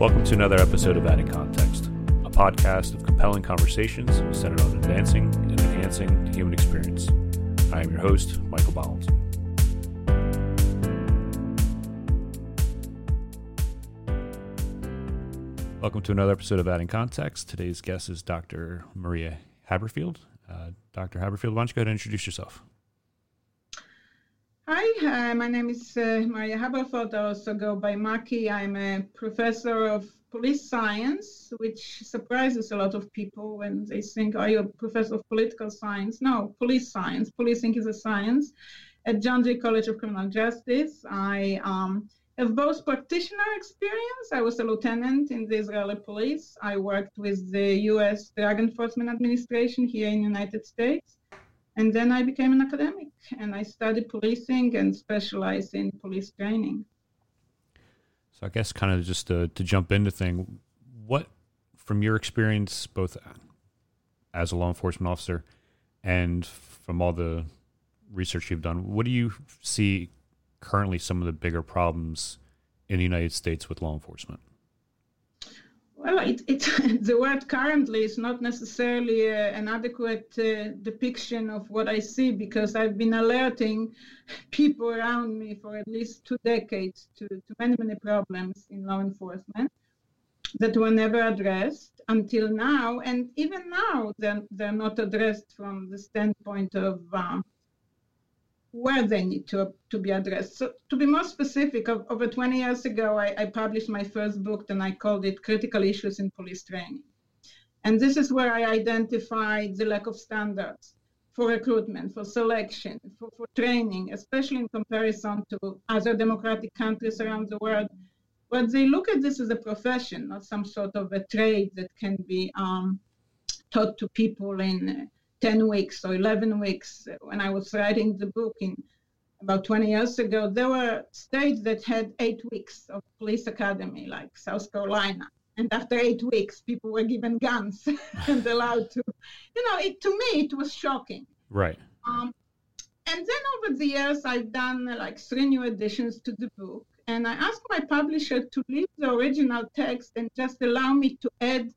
Welcome to another episode of Adding Context, a podcast of compelling conversations centered on advancing and enhancing the human experience. I am your host, Michael Bollins. Welcome to another episode of Adding Context. Today's guest is Dr. Maria Haberfeld. Uh, Dr. Haberfeld, why don't you go ahead and introduce yourself? Hi, uh, my name is uh, Maria Haberfeld. I also go by Maki. I'm a professor of police science, which surprises a lot of people when they think, are you a professor of political science? No, police science. Policing is a science. At John Jay College of Criminal Justice, I um, have both practitioner experience. I was a lieutenant in the Israeli police. I worked with the U.S. Drug Enforcement Administration here in the United States. And then I became an academic and I studied policing and specialized in police training. So I guess kind of just to, to jump into thing, what from your experience both as a law enforcement officer and from all the research you've done, what do you see currently some of the bigger problems in the United States with law enforcement? Well, it, it, the word currently is not necessarily uh, an adequate uh, depiction of what I see because I've been alerting people around me for at least two decades to, to many, many problems in law enforcement that were never addressed until now. And even now, they're, they're not addressed from the standpoint of uh, where they need to, to be addressed. So to be more specific, over 20 years ago, I, I, published my first book and I called it Critical Issues in Police Training. And this is where I identified the lack of standards for recruitment, for selection, for, for training, especially in comparison to other democratic countries around the world, where they look at this as a profession, not some sort of a trade that can be um, taught to people in 10 weeks or 11 weeks. When I was writing the book in about 20 years ago, there were states that had eight weeks of police academy, like South Carolina. And after eight weeks, people were given guns and allowed to, you know, it, to me, it was shocking. Right. Um, and then over the years, I've done uh, like three new editions to the book. And I asked my publisher to leave the original text and just allow me to add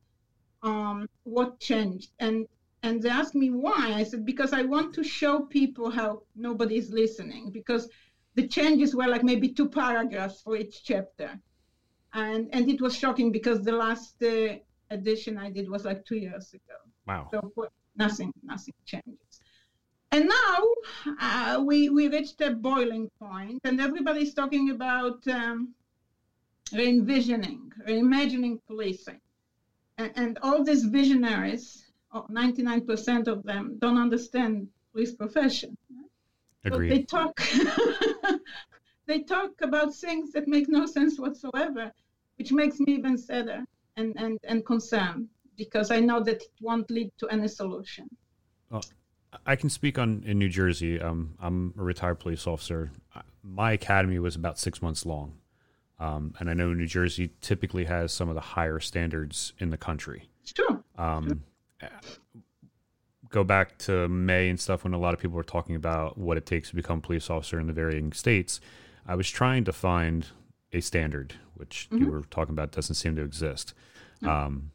um, what changed. And and they asked me why. I said, because I want to show people how nobody's listening, because the changes were like maybe two paragraphs for each chapter. And, and it was shocking because the last uh, edition I did was like two years ago. Wow. So nothing, nothing changes. And now uh, we, we reached a boiling point, and everybody's talking about um, re-envisioning, reimagining policing. And, and all these visionaries 99% of them don't understand police profession. Agreed. So they talk they talk about things that make no sense whatsoever, which makes me even sadder and, and, and concerned because I know that it won't lead to any solution. Well, I can speak on in New Jersey. Um, I'm a retired police officer. My academy was about six months long. Um, and I know New Jersey typically has some of the higher standards in the country. It's true. Um, go back to May and stuff when a lot of people were talking about what it takes to become a police officer in the varying states. I was trying to find a standard, which mm-hmm. you were talking about doesn't seem to exist. Mm-hmm. Um,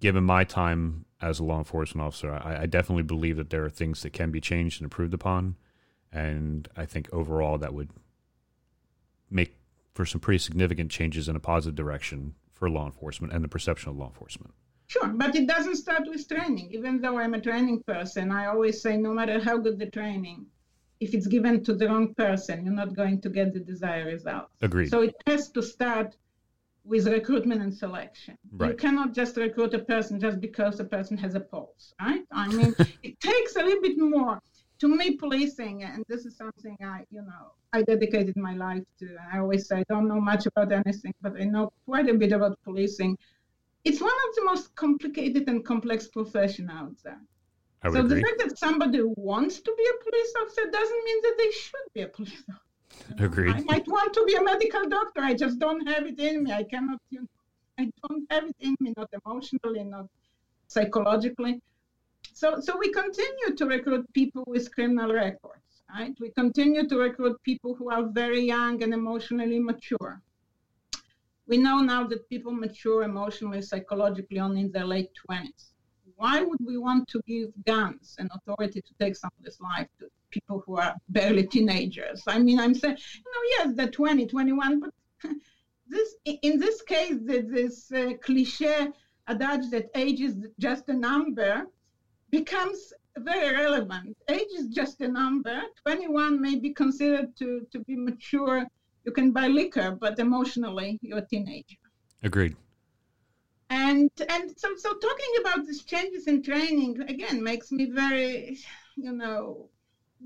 given my time as a law enforcement officer, I, I, definitely believe that there are things that can be changed and improved upon. And I think overall that would make for some pretty significant changes in a positive direction for law enforcement and the perception of law enforcement. Sure, but it doesn't start with training. Even though I'm a training person, I always say no matter how good the training, if it's given to the wrong person, you're not going to get the desired results. Agreed. So it has to start with recruitment and selection. Right. You cannot just recruit a person just because a person has a pulse, right? I mean, it takes a little bit more. To me, policing, and this is something I, you know, I dedicated my life to. I always say I don't know much about anything, but I know quite a bit about policing it's one of the most complicated and complex profession out there. so agree. the fact that somebody wants to be a police officer doesn't mean that they should be a police officer. Agreed. I might want to be a medical doctor. I just don't have it in me. I cannot. You know, I don't have it in me, not emotionally, not psychologically. So, so we continue to recruit people with criminal records, right? We continue to recruit people who are very young and emotionally mature. We know now that people mature emotionally, psychologically only in their late 20s. Why would we want to give guns and authority to take somebody's life to people who are barely teenagers? I mean, I'm saying, you know, yes, they're 20, 21, but this, in this case, this uh, cliche adage that age is just a number becomes very relevant. Age is just a number. 21 may be considered to, to be mature you can buy liquor, but emotionally you're a teenager. Agreed. And and so so talking about these changes in training again makes me very, you know,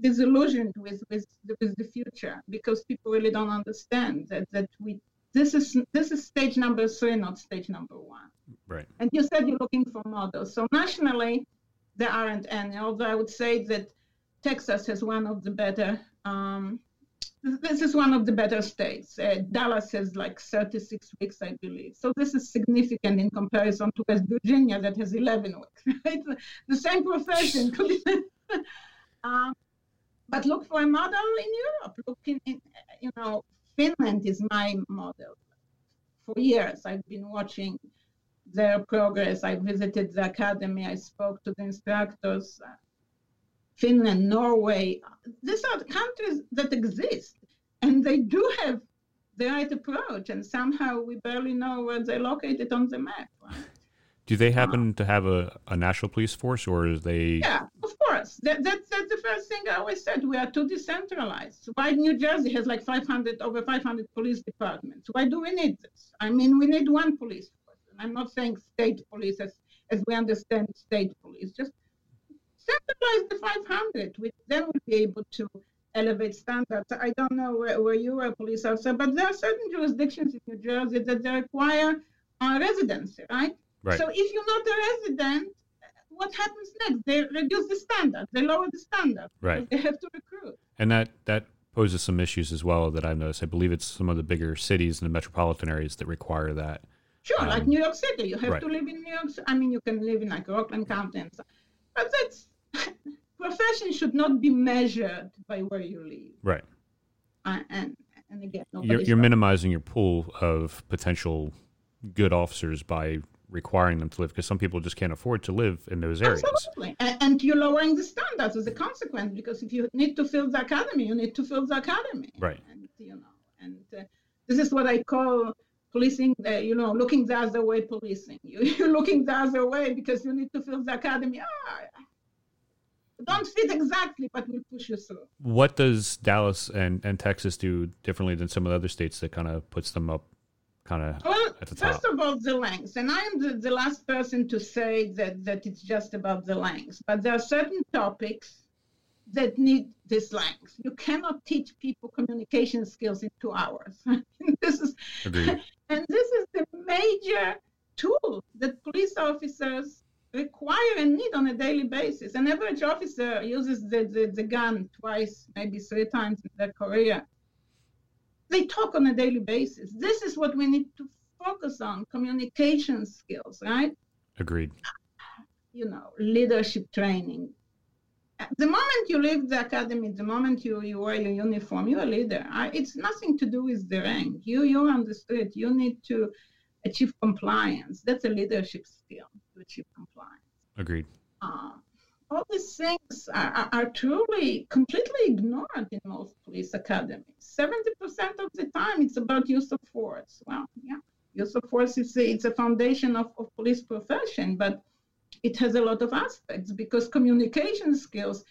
disillusioned with with the, with the future because people really don't understand that that we this is this is stage number three, not stage number one. Right. And you said you're looking for models. So nationally, there aren't any. Although I would say that Texas has one of the better um, this is one of the better states. Uh, Dallas has like 36 weeks, I believe. So this is significant in comparison to West Virginia that has 11 weeks, right? The same profession. um, but look for a model in Europe. Look in, in, you know, Finland is my model. For years, I've been watching their progress. I visited the academy. I spoke to the instructors. Finland, Norway. These are the countries that exist, and they do have the right approach, and somehow we barely know where they're located on the map. Right? Do they happen uh-huh. to have a, a national police force, or is they? Yeah, of course. That, that's that's the first thing I always said. We are too decentralized. Why New Jersey has like 500 over 500 police departments? Why do we need this? I mean, we need one police force. I'm not saying state police as as we understand state police. Just centralize the 500. We then we'll be able to elevate standards. I don't know where, where you are a police officer, but there are certain jurisdictions in New Jersey that they require uh, residency, right? Right. So if you're not a resident, what happens next? They reduce the standard. They lower the standard. Right. They have to recruit. And that that poses some issues as well that I've noticed. I believe it's some of the bigger cities and the metropolitan areas that require that. Sure, um, like New York City, you have right. to live in New York. I mean, you can live in like Rockland County, and so, but that's profession should not be measured by where you live. Right. Uh, and and again, you're, you're minimizing your pool of potential good officers by requiring them to live because some people just can't afford to live in those areas. Absolutely. And, and, you're lowering the standards as a consequence because if you need to fill the academy, you need to fill the academy. Right. And, you know, and uh, this is what I call policing, uh, you know, looking the other way policing. You, you're looking the other way because you need to fill the academy. Ah, don't fit exactly, but we'll push you through. What does Dallas and, and Texas do differently than some of the other states that kind of puts them up kind of well, at the top? First of all, the length. And I am the, the last person to say that, that it's just about the length. But there are certain topics that need this length. You cannot teach people communication skills in two hours. this is Agreed. and this is the major tool that police officers require and need on a daily basis. An average officer uses the, the, the gun twice, maybe three times in their career. They talk on a daily basis. This is what we need to focus on communication skills, right? Agreed. You know, leadership training. The moment you leave the academy, the moment you, you wear your uniform, you're a leader. I, it's nothing to do with the rank. You, you're on the street. You need to achieve compliance. That's a leadership skill to achieve compliance. Agreed. Uh, all these things are, are, are, truly completely ignored in most police academies. 70% of the time it's about use of force. Well, yeah, use of force is a, it's a foundation of, of police profession, but it has a lot of aspects because communication skills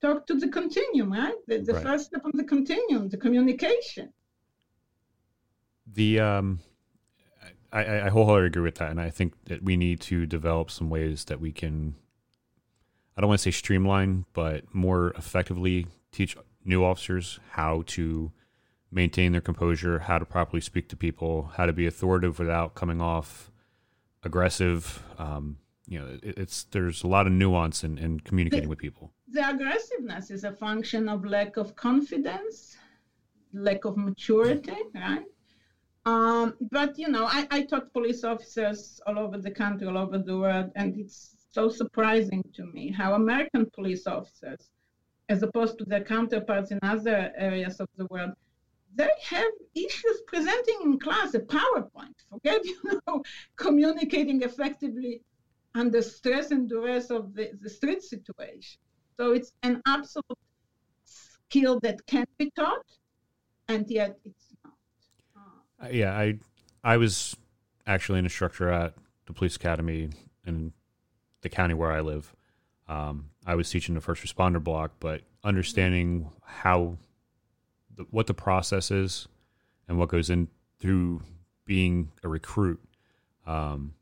talk to the continuum, right? The, the right. first step on the continuum, the communication. The um, I, I wholeheartedly agree with that, and I think that we need to develop some ways that we can. I don't want to say streamline, but more effectively teach new officers how to maintain their composure, how to properly speak to people, how to be authoritative without coming off aggressive. Um, you know, it, it's there's a lot of nuance in, in communicating the, with people. The aggressiveness is a function of lack of confidence, lack of maturity, right? Um, but you know, I, I taught police officers all over the country, all over the world, and it's so surprising to me how American police officers, as opposed to their counterparts in other areas of the world, they have issues presenting in class a PowerPoint. Forget, you know, communicating effectively under stress and duress of the, the street situation. So it's an absolute skill that can be taught, and yet it's yeah, I I was actually an instructor at the police academy in the county where I live. Um, I was teaching the first responder block, but understanding how the, what the process is and what goes in through being a recruit. Um,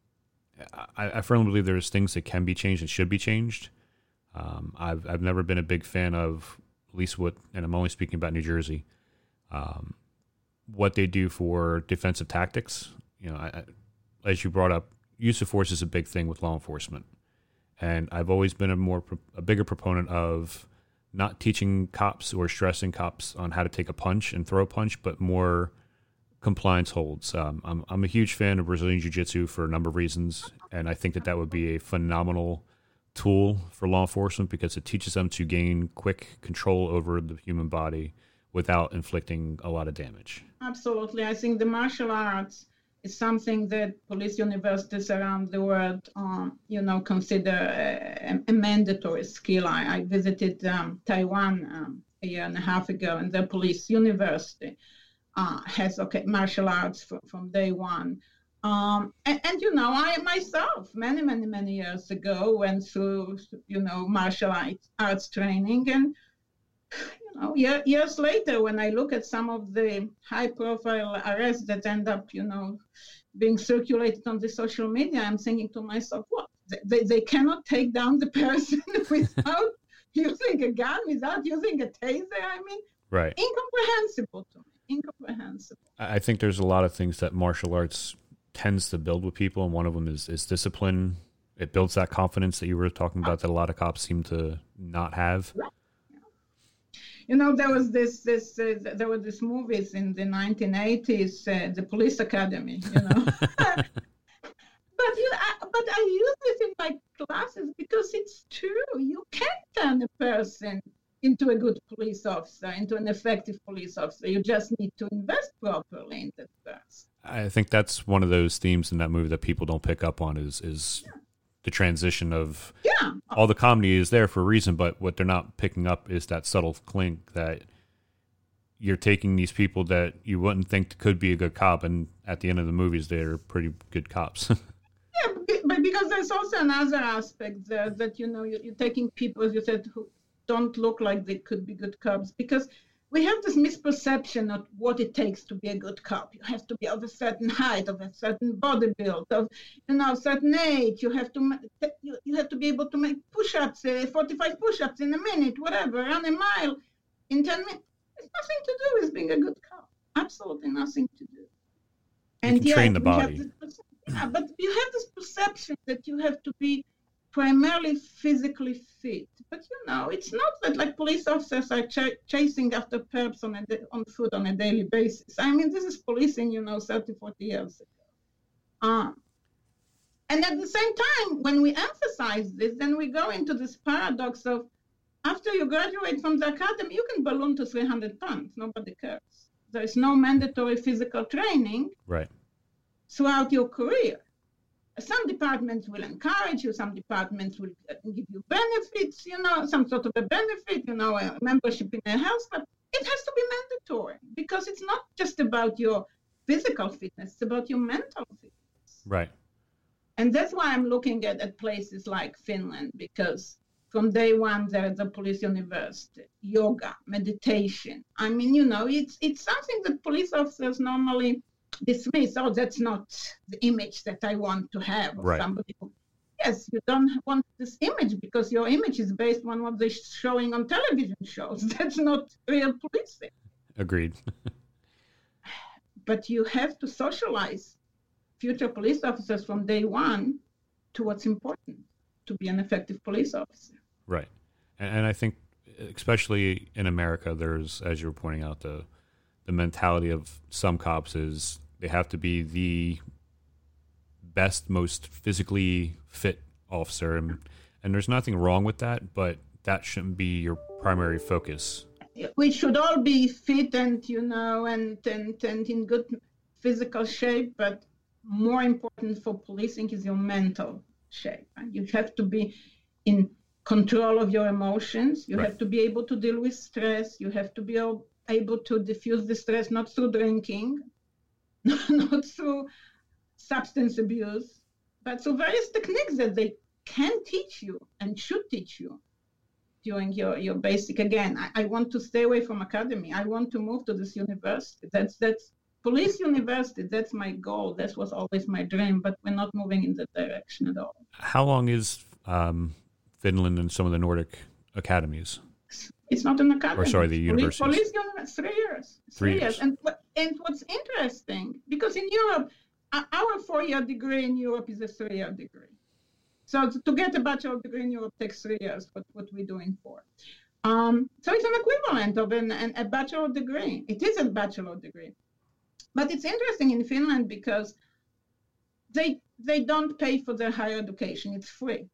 I, I, firmly believe there's things that can be changed and should be changed. Um, I've I've never been a big fan of at least what, and I'm only speaking about New Jersey, um, what they do for defensive tactics. You know, I, as you brought up, use of force is a big thing with law enforcement, and I've always been a more a bigger proponent of not teaching cops or stressing cops on how to take a punch and throw a punch, but more compliance holds. Um, I'm, I'm a huge fan of Brazilian Jiu Jitsu for a number of reasons, and I think that that would be a phenomenal tool for law enforcement because it teaches them to gain quick control over the human body without inflicting a lot of damage. Absolutely. I think the martial arts is something that police universities around the world, um, you know, consider a, a mandatory skill. I, I visited um, Taiwan um, a year and a half ago, and the police university uh, has okay martial arts from, from day one. Um, and, and, you know, I myself, many, many, many years ago, went through, you know, martial arts training. And, Oh, know, year, years later, when I look at some of the high profile arrests that end up, you know, being circulated on the social media, I'm thinking to myself, what? They, they cannot take down the person without using a gun, without using a taser. I mean, right. incomprehensible to me. Incomprehensible. I think there's a lot of things that martial arts tends to build with people, and one of them is is discipline. It builds that confidence that you were talking about that a lot of cops seem to not have. You know, there was this this uh, there were these movies in the 1980s, uh, the Police Academy. You know. but you, I, but I use this in my classes because it's true. You can turn a person into a good police officer, into an effective police officer. You just need to invest properly in that person. I think that's one of those themes in that movie that people don't pick up on is is yeah. the transition of yeah. All the comedy is there for a reason, but what they're not picking up is that subtle clink that you're taking these people that you wouldn't think could be a good cop, and at the end of the movies, they're pretty good cops. yeah, but because there's also another aspect there that you know you're, you're taking people, as you said, who don't look like they could be good cops because we have this misperception of what it takes to be a good cop. You have to be of a certain height, of a certain body build, of you know, a certain age. You have to you, you have to be able to make push-ups, uh, 45 push-ups in a minute, whatever, run a mile in 10 minutes. It's nothing to do with being a good cop. Absolutely nothing to do. And you train the body. yeah, but you have this perception that you have to be primarily physically fit. But you know, it's not that like police officers are ch- chasing after perps on, a on foot on a daily basis. I mean, this is policing, you know, 30, 40 years ago. Um, and at the same time, when we emphasize this, then we go into this paradox of after you graduate from the academy, you can balloon to 300 pounds. Nobody cares. There is no mandatory physical training right. throughout your career. Some departments will encourage you, some departments will uh, give you benefits, you know, some sort of a benefit, you know, a membership in a health club. It has to be mandatory because it's not just about your physical fitness, it's about your mental fitness. Right. And that's why I'm looking at, at places like Finland because from day one there's a police university, yoga, meditation. I mean, you know, it's it's something that police officers normally dismiss, oh, that's not the image that I want to have of right. somebody yes, you don't want this image because your image is based on what they're showing on television shows. That's not real policing. Agreed. but you have to socialize future police officers from day one to what's important to be an effective police officer. Right. And, and I think, especially in America, there's, as you were pointing out, the the mentality of some cops is they have to be the best, most physically fit officer, and and there's nothing wrong with that, but that shouldn't be your primary focus. we should all be fit and you know and and and in good physical shape, but more important for policing is your mental shape. You have to be in control of your emotions. You right. have to be able to deal with stress. You have to be able to diffuse the stress not through drinking, not through substance abuse, but through various techniques that they can teach you and should teach you during your, your basic again I, I, want to stay away from academy. I want to move to this university. That's that's police university. That's my goal. That was always my dream but we're not moving in that direction at all. How long is um, finland and some of the nordic academies it's not an academy or sorry the university police, police three years three, three years. years and and what's interesting because in europe our four-year degree in europe is a three-year degree so to get a bachelor degree in Europe takes three years, what, what we're doing for. Um, so it's an equivalent of an, an, a bachelor degree. It is a bachelor degree. But it's interesting in Finland because they, they don't pay for their higher education. It's free.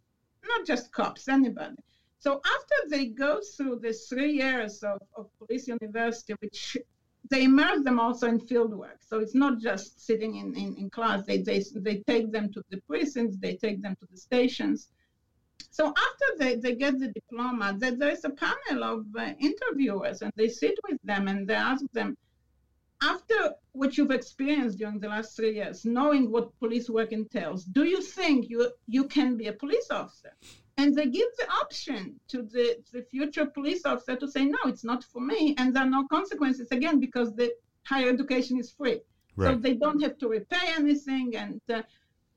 Not just cops, anybody. So after they go through the three years of, of police university, which they immerse them also in field work. So it's not just sitting in, in, in class. They, they, they take them to the prisons, they take them to the stations. So after they, they get the diploma, there, there is a panel of uh, interviewers and they sit with them and they ask them, after what you've experienced during the last three years, knowing what police work entails, do you think you, you can be a police officer? And they give the option to the, the future police officer to say no it's not for me and there are no consequences again because the higher education is free. Right. so they don't have to repay anything and uh,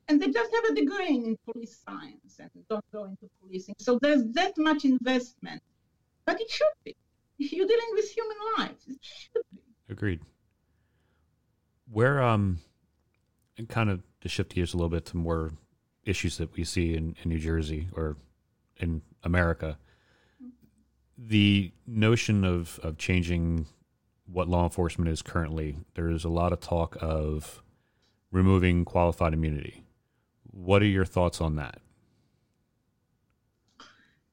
and they just have a degree in police science and don't go into policing. So there's that much investment. But it should be. If you're dealing with human lives it should be. Agreed. Where um and kind of to shift gears a little bit to more issues that we see in, in New Jersey or in America, the notion of, of changing what law enforcement is currently, there is a lot of talk of removing qualified immunity. What are your thoughts on that?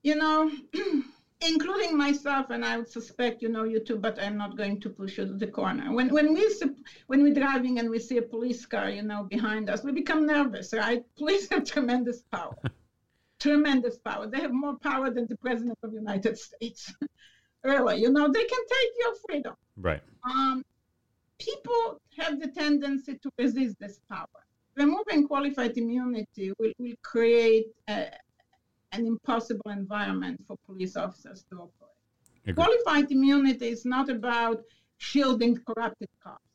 You know, including myself, and I would suspect you know you too, but I'm not going to push you to the corner. When when we when we're driving and we see a police car, you know, behind us, we become nervous, right? Police have tremendous power tremendous power. They have more power than the president of the United States. really, you know, they can take your freedom. Right. Um, people have the tendency to resist this power. Removing qualified immunity will, will create a, an impossible environment for police officers to operate. Agreed. Qualified immunity is not about shielding corrupted cops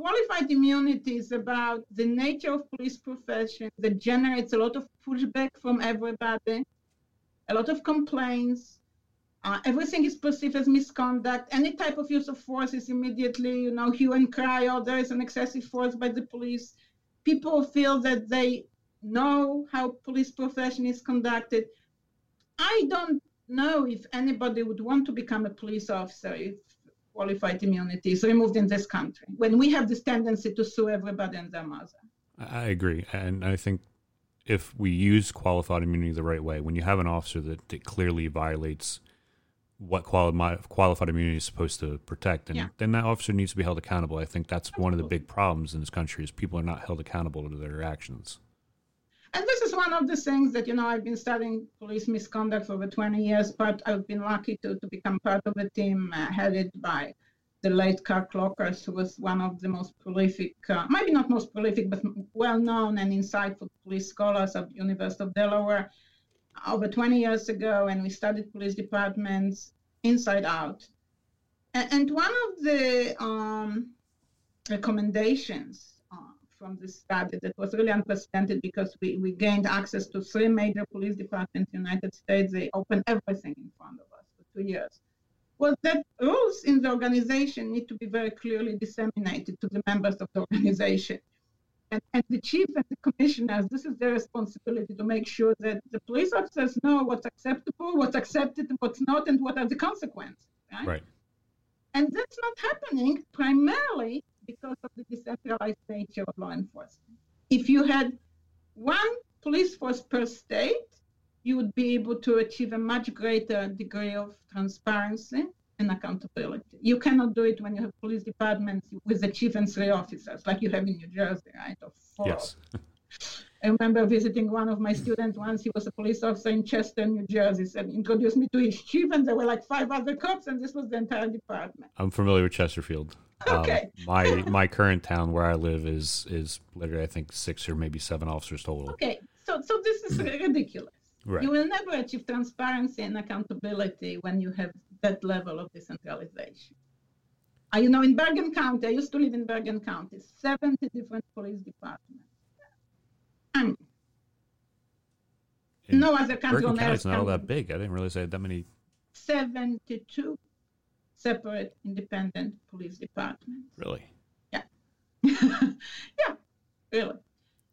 qualified immunity is about the nature of police profession that generates a lot of pushback from everybody, a lot of complaints. Uh, everything is perceived as misconduct. Any type of use of force is immediately, you know, hue and cry, or oh, there is an excessive force by the police. People feel that they know how police profession is conducted. I don't know if anybody would want to become a police officer if qualified immunity So is removed in this country when we have this tendency to sue everybody and their mother. I agree. And I think if we use qualified immunity the right way, when you have an officer that, that clearly violates what quali- qualified immunity is supposed to protect, and yeah. then that officer needs to be held accountable. I think that's Absolutely. one of the big problems in this country is people are not held accountable to their actions. And this is one of the things that, you know, I've been studying police misconduct for over 20 years, but I've been lucky to, to become part of a team uh, headed by the late Carl Klockars, who was one of the most prolific, uh, maybe not most prolific, but well-known and insightful police scholars of the University of Delaware over 20 years ago, and we studied police departments inside out. And, and one of the um, recommendations from this study that was really unprecedented because we, we gained access to three major police departments in the United States. They opened everything in front of us for two years. Was that rules in the organization need to be very clearly disseminated to the members of the organization. And, and the chief and the commissioners, this is their responsibility to make sure that the police officers know what's acceptable, what's accepted, what's not, and what are the consequences. Right? right. And that's not happening primarily because of the decentralized nature of law enforcement. If you had one police force per state, you would be able to achieve a much greater degree of transparency and accountability. You cannot do it when you have police departments with the chief and three officers, like you have in New Jersey, right? Of four. Yes. I remember visiting one of my students once. He was a police officer in Chester, New Jersey. and introduced me to his chief, and there were like five other cops, and this was the entire department. I'm familiar with Chesterfield. Okay. Um, my my current town where I live is is literally I think six or maybe seven officers total. Okay, so so this is ridiculous. Right. You will never achieve transparency and accountability when you have that level of decentralization. Uh, you know, in Bergen County, I used to live in Bergen County, 70 different police departments. I mean, And no other country Bergen on County's not all that big. I didn't realize they had that many. 72 separate independent police departments. Really. Yeah, yeah, really.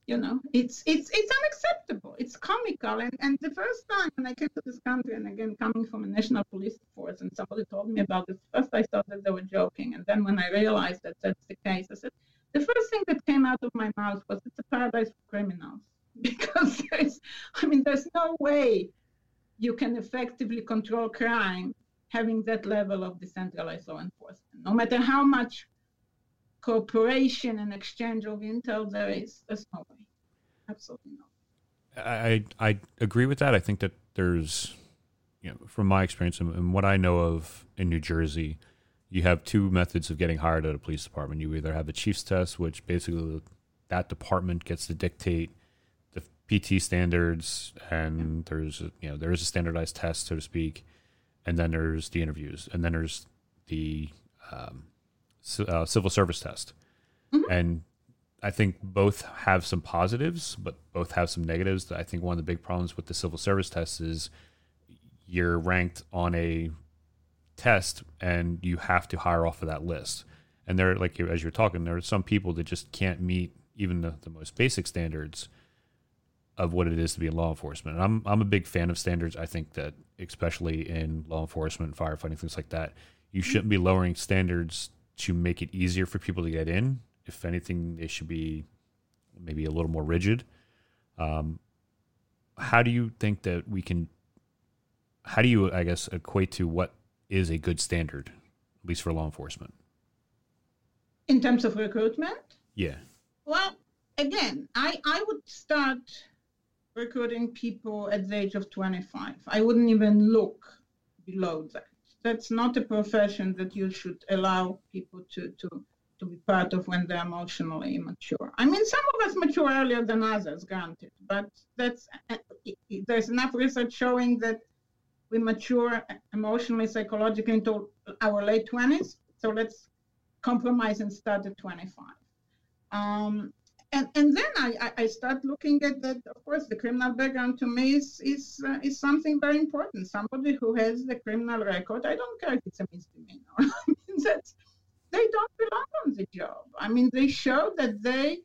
You know, it's it's it's unacceptable. It's comical. And and the first time when I came to this country, and again coming from a national police force, and somebody told me about this, first I thought that they were joking, and then when I realized that that's the case, I said the first thing that came out of my mouth was it's a paradise for criminals because there's, I mean, there's no way you can effectively control crime having that level of decentralized law enforcement, no matter how much cooperation and exchange of intel there is. There's no way. Absolutely not. I I agree with that. I think that there's, you know, from my experience and, what I know of in New Jersey, you have two methods of getting hired at a police department. You either have the chief's test, which basically that department gets to dictate PT standards, and there's a, you know there is a standardized test, so to speak, and then there's the interviews, and then there's the um, uh, civil service test, and I think both have some positives, but both have some negatives. I think one of the big problems with the civil service test is you're ranked on a test and you have to hire off of that list. And there, like as you're talking, there are some people that just can't meet even the, the most basic standards of what it is to be in law enforcement. And I'm I'm a big fan of standards. I think that especially in law enforcement, firefighting, things like that, you shouldn't be lowering standards to make it easier for people to get in. If anything, they should be maybe a little more rigid. Um, how do you think that we can? How do you, I guess, equate to what is a good standard, at least for law enforcement? In terms of recruitment, Yeah. well, again, I, I would start recruiting people at the age of 25. I wouldn't even look below that. That's not a profession that you should allow people to, to, to be part of when they're emotionally immature. I mean, some of us mature earlier than others, granted, but that's there's enough research showing that we mature emotionally, psychologically into our late 20s. So let's compromise and start at 25. Um, and, and then I, I, start looking at that. Of course, the criminal background to me is is uh, is something very important. Somebody who has the criminal record, I don't care if it's a misdemeanor. I mean, that's they don't belong on the job. I mean, they show that they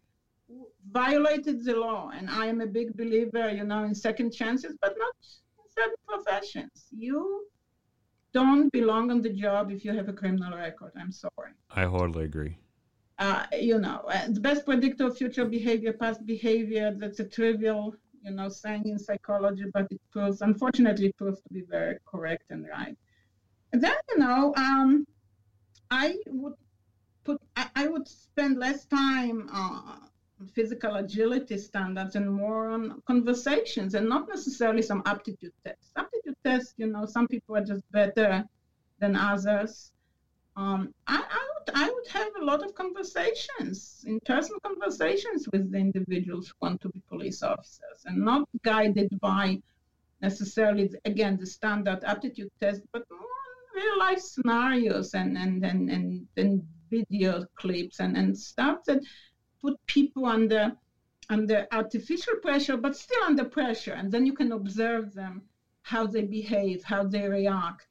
violated the law, and I am a big believer, you know, in second chances, but not in certain professions. You don't belong on the job if you have a criminal record. I'm sorry. I wholly agree. Uh, you know, uh, the best predictor of future behavior, past behavior, that's a trivial, you know, saying in psychology, but it proves, unfortunately, it proves to be very correct and right. And then, you know, um, I would put, I, I would spend less time physical agility standards and more on conversations and not necessarily some aptitude tests. Aptitude tests, you know, some people are just better than others. Um, I, I, I would have a lot of conversations, in-person conversations with the individuals who want to be police officers, and not guided by necessarily, again, the standard aptitude test, but real life scenarios and and and and, and video clips and, and stuff that put people under under artificial pressure, but still under pressure, and then you can observe them how they behave, how they react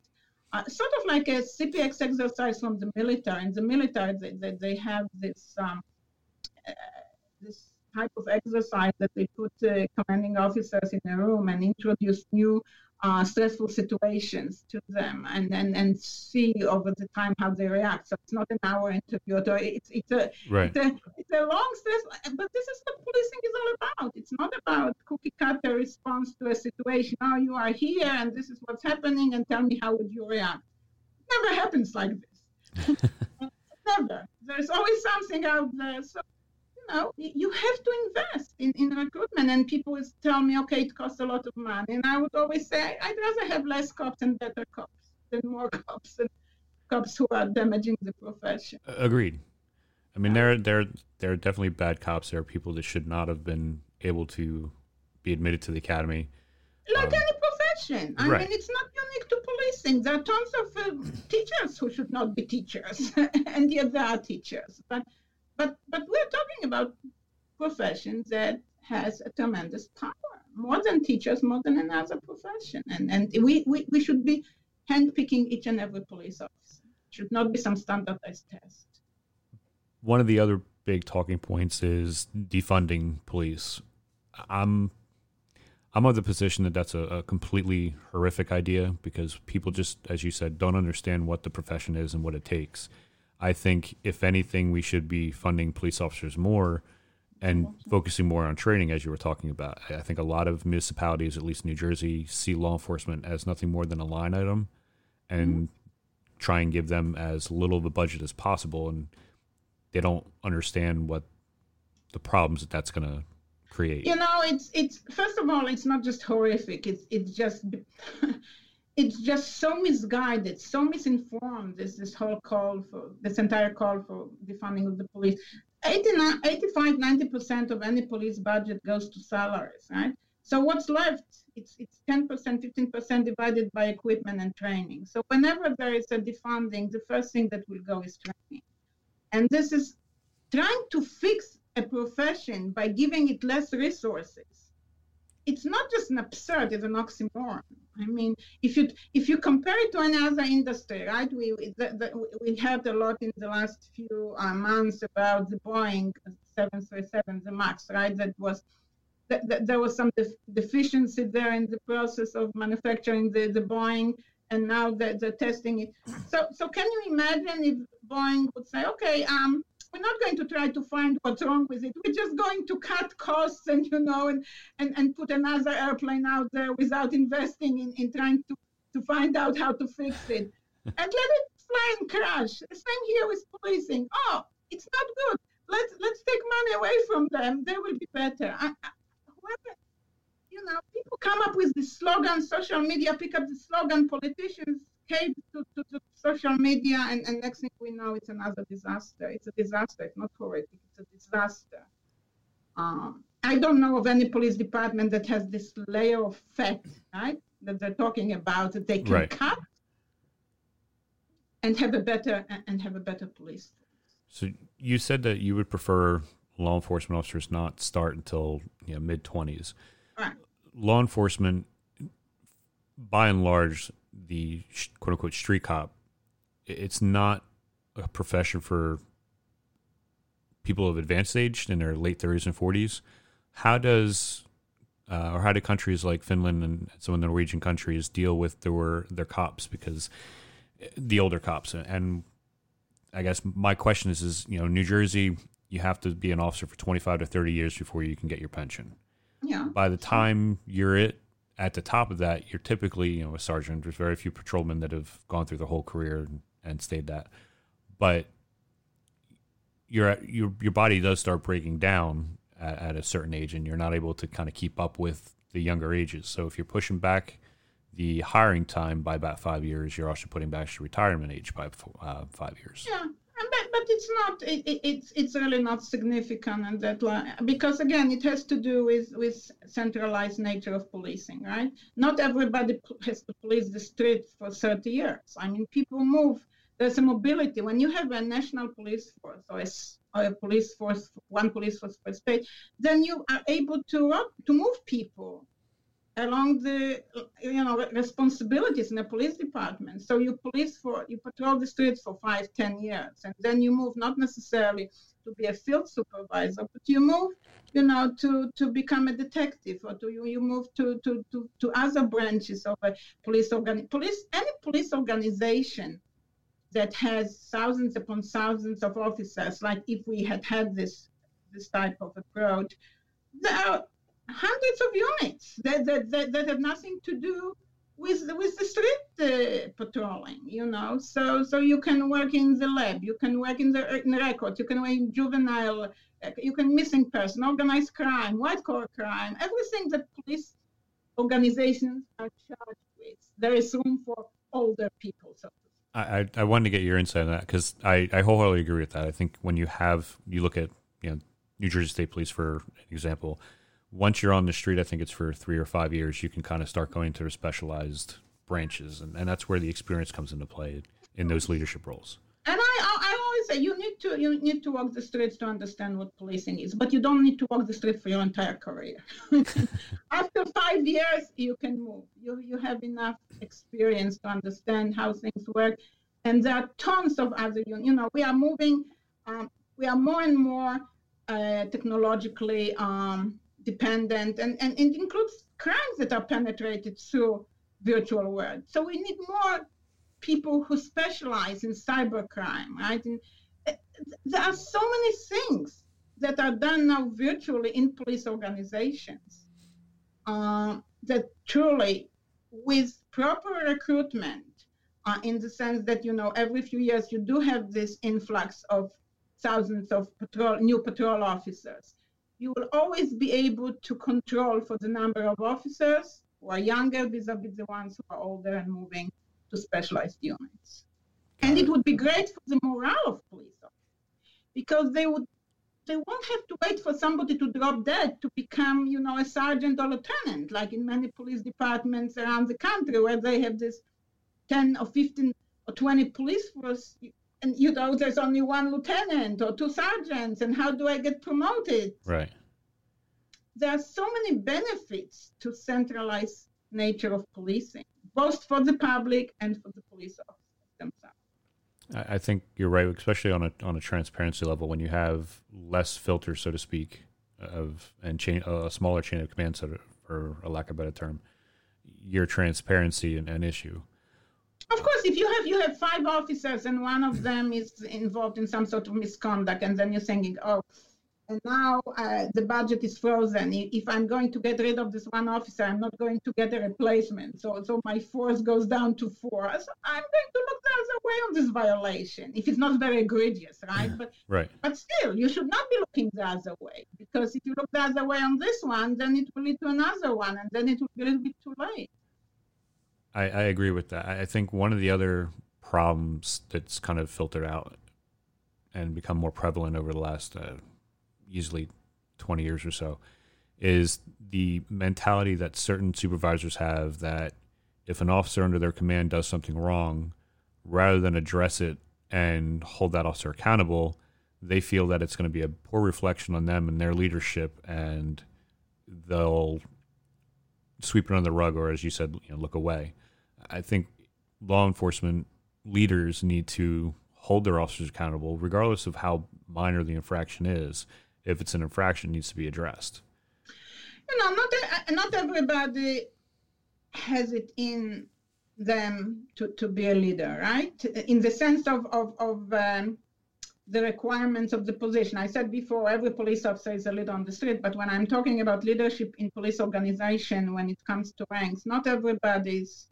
uh, sort of like a CPX exercise from the military. In the military, they, they, they have this um, uh, this type of exercise that they put uh, commanding officers in a room and introduce new uh, stressful situations to them and, and, and see over the time how they react. So it's not an hour interview. Or it's, it's, a, Right. it's, a, it's a long stress, but this is what policing is all about. It's not about cookie cutter response to a situation. Oh, you are here and this is what's happening and tell me how would you react. never happens like this. never. There's always something out there. So, know, you have to invest in, in recruitment. And people tell me, okay, it costs a lot of money. And I would always say, I'd rather have less cops and better cops than more cops and cops who are damaging the profession. Agreed. I mean, there, there, there are definitely bad cops. There are people that should not have been able to be admitted to the academy. Like um, any profession. I right. mean, it's not unique to policing. There are tons of uh, teachers who should not be teachers, and yet there are teachers. But, but, but we're talking about professions that has a tremendous power, more than teachers, more than another profession, and and we we, we should be handpicking each and every police officer. It should not be some standardized test. One of the other big talking points is defunding police. I'm I'm of the position that that's a, a, completely horrific idea because people just, as you said, don't understand what the profession is and what it takes. I think, if anything, we should be funding police officers more and focusing more on training, as you were talking about. I think a lot of municipalities, at least New Jersey, see law enforcement as nothing more than a line item and mm-hmm. try and give them as little of a budget as possible. And they don't understand what the problems that that's going to create? You know, it's it's first of all, it's not just horrific. It's it's just it's just so misguided, so misinformed. This this whole call for this entire call for defunding of the police. 89, 85, 90 percent of any police budget goes to salaries, right? So what's left? It's it's 10 percent, 15 percent divided by equipment and training. So whenever there is a defunding, the first thing that will go is training, and this is trying to fix a profession by giving it less resources, it's not just an absurd, it's an oxymoron. I mean, if you if you compare it to another industry, right? We the, the, we heard a lot in the last few uh, months about the Boeing 737, the Max, right? That was that, that there was some def- deficiency there in the process of manufacturing the, the Boeing, and now they're, they're testing it. So so can you imagine if Boeing would say, okay, um, we're not going to try to find what's wrong with it. We're just going to cut costs and you know and and, and put another airplane out there without investing in, in trying to, to find out how to fix it. and let it fly and crash. Same here with policing. Oh, it's not good. Let's let's take money away from them. They will be better. I, I, whoever, you know, people come up with the slogan, social media pick up the slogan, politicians to, to, to, social media, and, and next thing we know, it's another disaster. It's a disaster. It's not horrific. It's a disaster. Um, I don't know of any police department that has this layer of fat, right? That they're talking about that they can right. cut and have a better and have a better police. So you said that you would prefer law enforcement officers not start until you know, mid twenties. Right. Law enforcement, by and large, the quote unquote street cop, it's not a profession for people of advanced age in their late 30s and 40s. How does uh, or how do countries like Finland and some of the Norwegian countries deal with their their cops because the older cops and I guess my question is is you know New Jersey you have to be an officer for 25 to 30 years before you can get your pension. Yeah. By the time you're at at the top of that, you're typically, you know, a sergeant. There's very few patrolmen that have gone through the whole career and, and stayed that. But your your your body does start breaking down at, at, a certain age, and you're not able to kind of keep up with the younger ages. So if you're pushing back the hiring time by about five years, you're also putting back the retirement age by uh, five years. Yeah, but, it's not it, it's it's really not significant and that because again it has to do with with centralized nature of policing right? Not everybody has to police the street for 30 years. I mean people move there's a mobility. When you have a national police force or a, or a police force one police force per state then you are able to to move people along the you know responsibilities in the police department. So you police for you patrol the streets for five ten years and then you move not necessarily to be a field supervisor but you move you know to to become a detective or to you, you move to, to to to other branches of a police organ police any police organization that has thousands upon thousands of officers like if we had had this this type of approach there hundreds of units that, that, that, that have nothing to do with with the street uh, patrolling, you know. So so you can work in the lab, you can work in the, in the records, you can work in juvenile, uh, you can missing person, organized crime, white collar crime, everything that police organizations are charged with. There is room for older people. So I, I wanted to get your insight on that because I, I wholeheartedly agree with that. I think when you have you look at you know New Jersey State Police for example, once you're on the street, I think it's for three or five years, you can kind of start going to specialized branches, and, and that's where the experience comes into play in those leadership roles. And I, I always say you need to you need to walk the streets to understand what policing is, but you don't need to walk the street for your entire career. After five years, you can move. You you have enough experience to understand how things work, and there are tons of other you know we are moving, um, we are more and more uh, technologically um, dependent, and, and it includes crimes that are penetrated through virtual world. So we need more people who specialize in cybercrime, right? And eh, there are so many things that are done now virtually in police organizations uh, that truly, with proper recruitment, uh, in the sense that you know every few years you do have this influx of thousands of patrol, new patrol officers you will always be able to control for the number of officers who are younger vis-a-vis the ones who are older and moving to specialized units. And it would be great for the morale of police officers because they would they won't have to wait for somebody to drop dead to become, you know, a sergeant or lieutenant, like in many police departments around the country where they have this 10 or 15 or 20 police force and you know there's only one lieutenant or two sergeants and how do i get promoted right there are so many benefits to centralized nature of policing both for the public and for the police officers themselves I think you're right, especially on a on a transparency level. When you have less filters, so to speak, of and chain a smaller chain of command, so to, for a lack of a better term, your transparency and an issue. Of course, if you have you have five officers and one of them is involved in some sort of misconduct, and then you're thinking, oh, and now uh, the budget is frozen. If I'm going to get rid of this one officer, I'm not going to get a replacement. So, so my force goes down to four. So I'm going to look the other way on this violation if it's not very egregious, right? But right. But still, you should not be looking the other way because if you look the other way on this one, then it will lead to another one, and then it will be a little bit too late. I, I agree with that. I think one of the other problems that's kind of filtered out and become more prevalent over the last uh, easily 20 years or so is the mentality that certain supervisors have that if an officer under their command does something wrong, rather than address it and hold that officer accountable, they feel that it's going to be a poor reflection on them and their leadership, and they'll sweep it under the rug, or as you said, you know, look away. I think law enforcement leaders need to hold their officers accountable, regardless of how minor the infraction is. If it's an infraction, it needs to be addressed. You know, not not everybody has it in them to, to be a leader, right? In the sense of of, of um, the requirements of the position. I said before, every police officer is a leader on the street, but when I'm talking about leadership in police organization, when it comes to ranks, not everybody's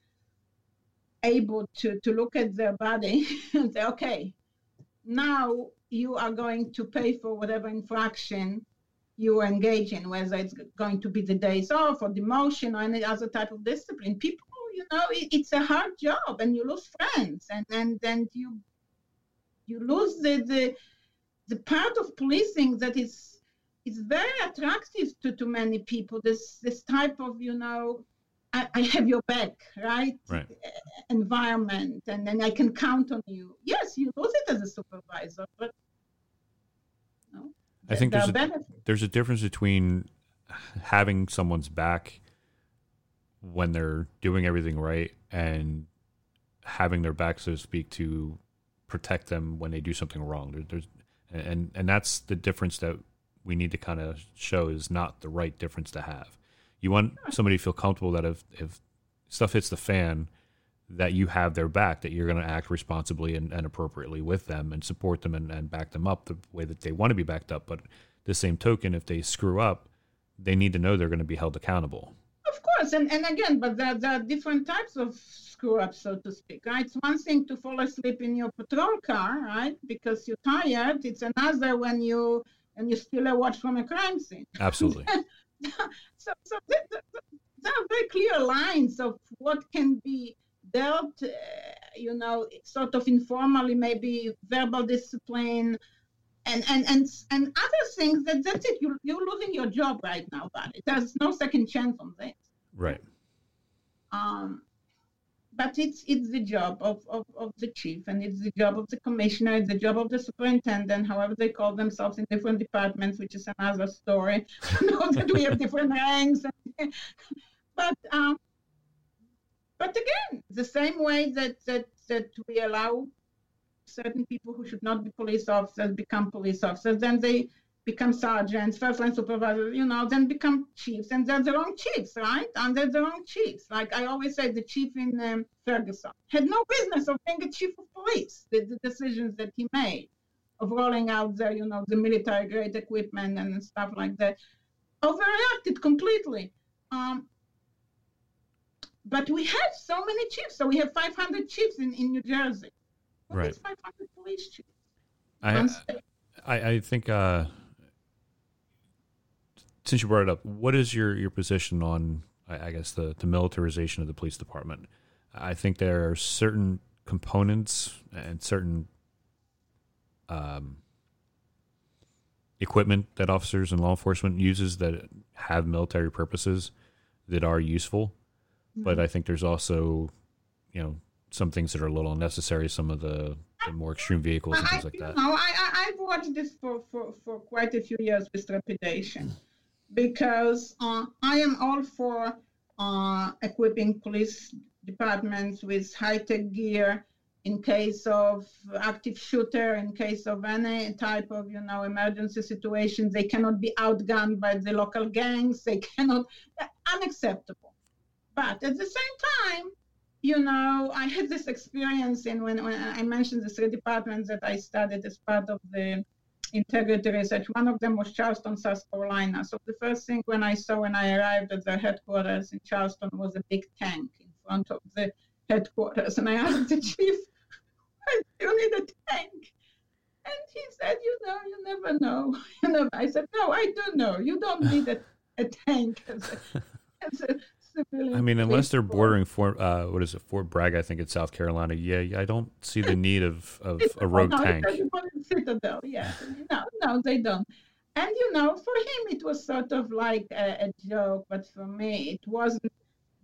able to, to look at their body and say, okay, now you are going to pay for whatever infraction you engage in, whether it's going to be the days off or demotion or any other type of discipline. People, you know, it, it's a hard job and you lose friends and, and then you you lose the, the the part of policing that is is very attractive to, to many people. This this type of, you know, I, I, have your back, right? Right. Environment, and then I can count on you. Yes, you lose it as a supervisor, but no. I think there's a, there's a difference between having someone's back when they're doing everything right and having their back, so to speak, to protect them when they do something wrong. There, there's and and that's the difference that we need to kind of show is not the right difference to have you want somebody to feel comfortable that if, if stuff hits the fan, that you have their back, that you're going to act responsibly and, and appropriately with them and support them and, and back them up the way that they want to be backed up. But the same token, if they screw up, they need to know they're going to be held accountable. Of course, and, and again, but there, there are different types of screw ups, so to speak, right? It's one thing to fall asleep in your patrol car, right, because you're tired. It's another when you and you steal a watch from a crime scene. Absolutely. so, so there, there are very clear lines of what can be dealt, uh, you know, sort of informally, maybe verbal discipline, and and and and other things. That that's it. You you're losing your job right now, but there's no second chance on this. Right. Um, but it's it's the job of, of, of the chief and it's the job of the commissioner, it's the job of the superintendent, however they call themselves in different departments, which is another story. know that we have different ranks. but um, but again, the same way that, that that we allow certain people who should not be police officers become police officers, then they become sergeants, first line supervisors, you know, then become chiefs, and they're the wrong chiefs, right? And they're the wrong chiefs. Like I always say, the chief in um, Ferguson had no business of being a chief of police. The, the decisions that he made of rolling out the, you know, the military grade equipment and stuff like that, overreacted completely. Um, but we have so many chiefs. So we have 500 chiefs in, in New Jersey. What right. 500 police chiefs? I, I, I think uh, since you brought it up, what is your, your position on, I, guess, the, the militarization of the police department? I think there are certain components and certain um, equipment that officers and law enforcement uses that have military purposes that are useful. Mm-hmm. But I think there's also, you know, some things that are a little unnecessary. Some of the, the more extreme vehicles and things I, like that. No, I, I, I've watched this for, for, for quite a few years with trepidation because uh, I am all for uh, equipping police departments with high-tech gear in case of active shooter, in case of any type of, you know, emergency situation. They cannot be outgunned by the local gangs. They cannot, unacceptable. But at the same time, you know, I had this experience in when, when I mentioned the three departments that I studied as part of the integrity research. One of them was Charleston, South Carolina. So the first thing when I saw when I arrived at their headquarters in Charleston was a big tank in front of the headquarters. And I asked the chief, why do you need a tank? And he said, you know, you never know. You know, I said, no, I do know. You don't need a, a tank as a, as a I mean, unless they're bordering Fort, uh, what is it, Fort Bragg? I think it's South Carolina. Yeah, I don't see the need of, of a rogue no, tank. Citadel, yeah. No, no, they don't. And you know, for him, it was sort of like a, a joke, but for me, it wasn't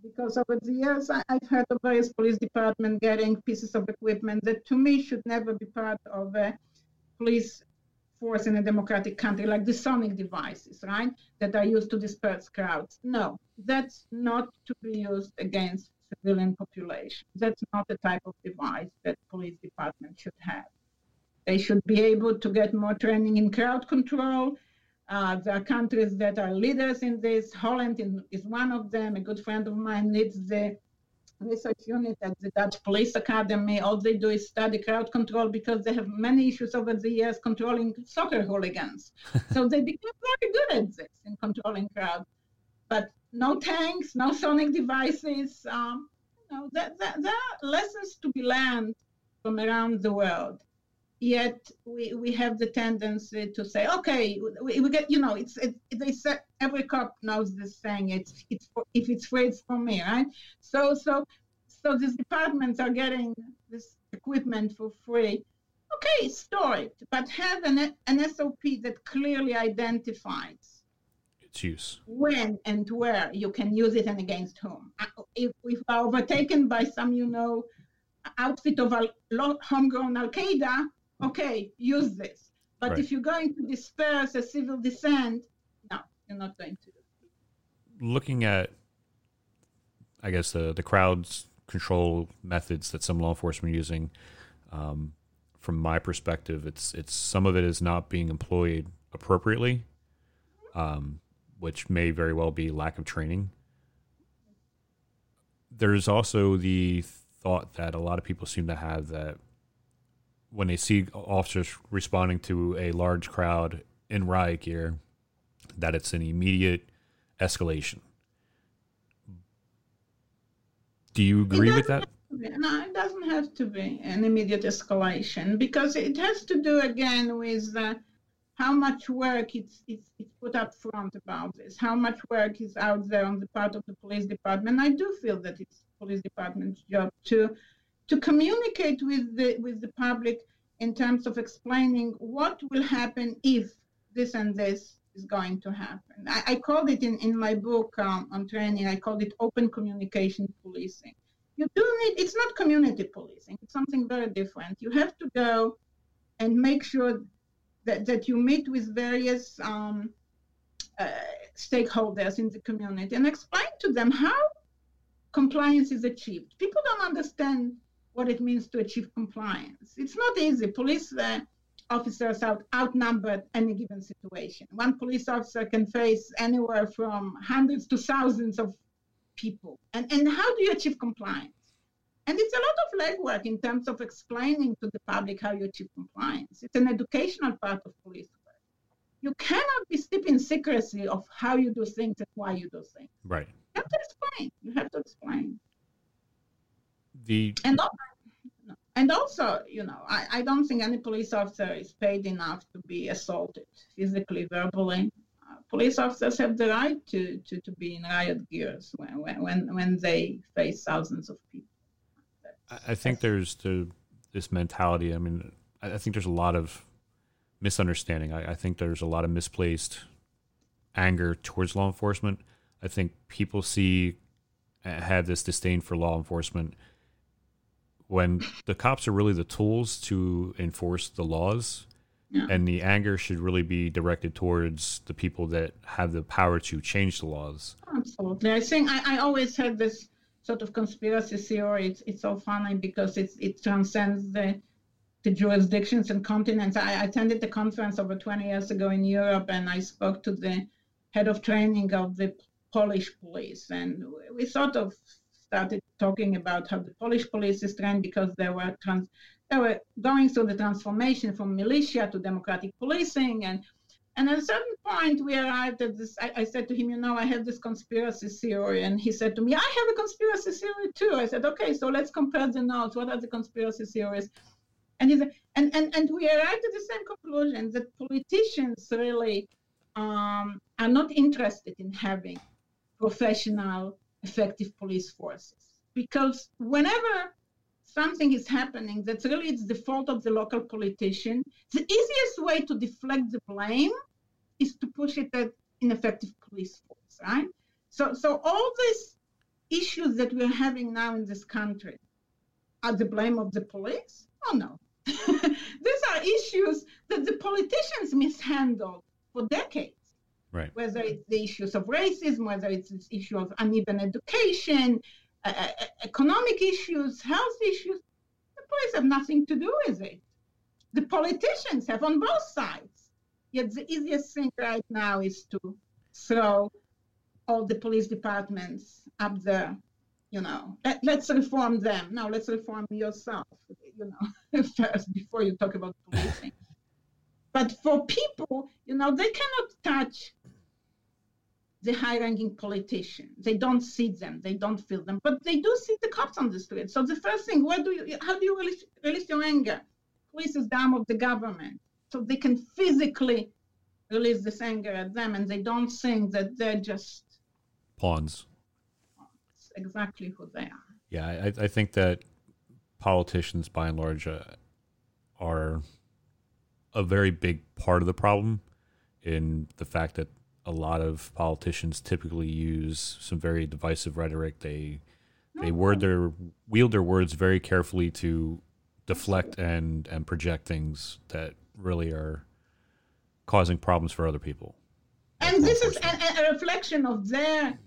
because over the years I, have heard of various police departments getting pieces of equipment that to me should never be part of a police force in a democratic country, like the sonic devices, right, that are used to disperse crowds. No, that's not to be used against civilian population. That's not the type of device that police department should have. They should be able to get more training in crowd control. Uh, there are countries that are leaders in this. Holland is one of them. A good friend of mine leads the research unit at the Dutch Police Academy. All they do is study crowd control because they have many issues over the years controlling soccer hooligans. so they became very good at this in controlling crowds. But no tanks, no sonic devices. Um, you know, there, there, there are lessons to be learned from around the world yet we, we have the tendency to say, okay, we, we get, you know, it's, it, they say every cop knows this saying, it's, it's for, if it's free, it's for me, right? So, so, so these departments are getting this equipment for free. Okay, store it, but have an, an SOP that clearly identifies its use, when and where you can use it and against whom. Uh, if we are overtaken by some, you know, outfit of a homegrown Al Qaeda, okay, use this. But right. if you're going to disperse a civil dissent, no, you're not going to. Looking at, I guess, the, the crowds control methods that some law enforcement are using, um, from my perspective, it's it's some of it is not being employed appropriately, um, which may very well be lack of training. There's also the thought that a lot of people seem to have that when they see officers responding to a large crowd in riot gear, that it's an immediate escalation. Do you agree with that? No, it doesn't have to be an immediate escalation because it has to do again with uh, how much work it's, it's, it's put up front about this, how much work is out there on the part of the police department. I do feel that it's police department's job to to communicate with the with the public in terms of explaining what will happen if this and this is going to happen. I, I called it in, in my book um, on training, I called it open communication policing. You do need, it's not community policing, it's something very different. You have to go and make sure that, that you meet with various um, uh, stakeholders in the community and explain to them how compliance is achieved. People don't understand what it means to achieve compliance. It's not easy. Police uh, officers out outnumbered any given situation. One police officer can face anywhere from hundreds to thousands of people. And, and how do you achieve compliance? And it's a lot of legwork in terms of explaining to the public how you achieve compliance. It's an educational part of police work. You cannot be steeped in secrecy of how you do things and why you do things. Right. You have to explain. You have to explain. The and and also, you know, I, I don't think any police officer is paid enough to be assaulted physically, verbally. Uh, police officers have the right to, to, to be in riot gears when, when, when they face thousands of people. I think there's the, this mentality. I mean, I think there's a lot of misunderstanding. I, I think there's a lot of misplaced anger towards law enforcement. I think people see have this disdain for law enforcement when the cops are really the tools to enforce the laws yeah. and the anger should really be directed towards the people that have the power to change the laws. Absolutely. I think i, I always had this sort of conspiracy theory. It's, it's so funny because it's, it transcends the the jurisdictions and continents. I, I attended the conference over 20 years ago in europe and i spoke to the head of training of the polish police and we sort of started talking about how the Polish police is trained because they were trans, they were going through the transformation from militia to democratic policing. And and at a certain point we arrived at this I, I, said to him you know i have this conspiracy theory. And he said to me i have a conspiracy theory too. I said okay so let's compare the notes. What are the conspiracy theories? And he said and and, and we arrived at the same conclusion that politicians really um, are not interested in having professional effective police forces. Because whenever something is happening that's really it's the fault of the local politician, the easiest way to deflect the blame is to push it at ineffective police force, right? So, so all these issues that we're having now in this country are the blame of the police? Oh no. these are issues that the politicians mishandled for decades. Right. Whether it's the issues of racism, whether it's the issue of uneven education, uh, uh, uh, economic issues, health issues, the police have nothing to do with it. The politicians have on both sides. Yet the easiest thing right now is to throw all the police departments up there. You know, Let, us reform them. No, let's reform yourself. You know, first before you talk about policing. But for people, you know, they cannot touch the high-ranking politicians. They don't see them, they don't feel them, but they do see the cops on the street. So the first thing, where do you, how do you release, release your anger? Police is the arm of the government, so they can physically release this anger at them, and they don't think that they're just pawns. That's exactly who they are. Yeah, I, I think that politicians, by and large, uh, are a very big part of the problem in the fact that a lot of politicians typically use some very divisive rhetoric. They they word their wield their words very carefully to deflect and and project things that really are causing problems for other people. And this is a, a reflection of their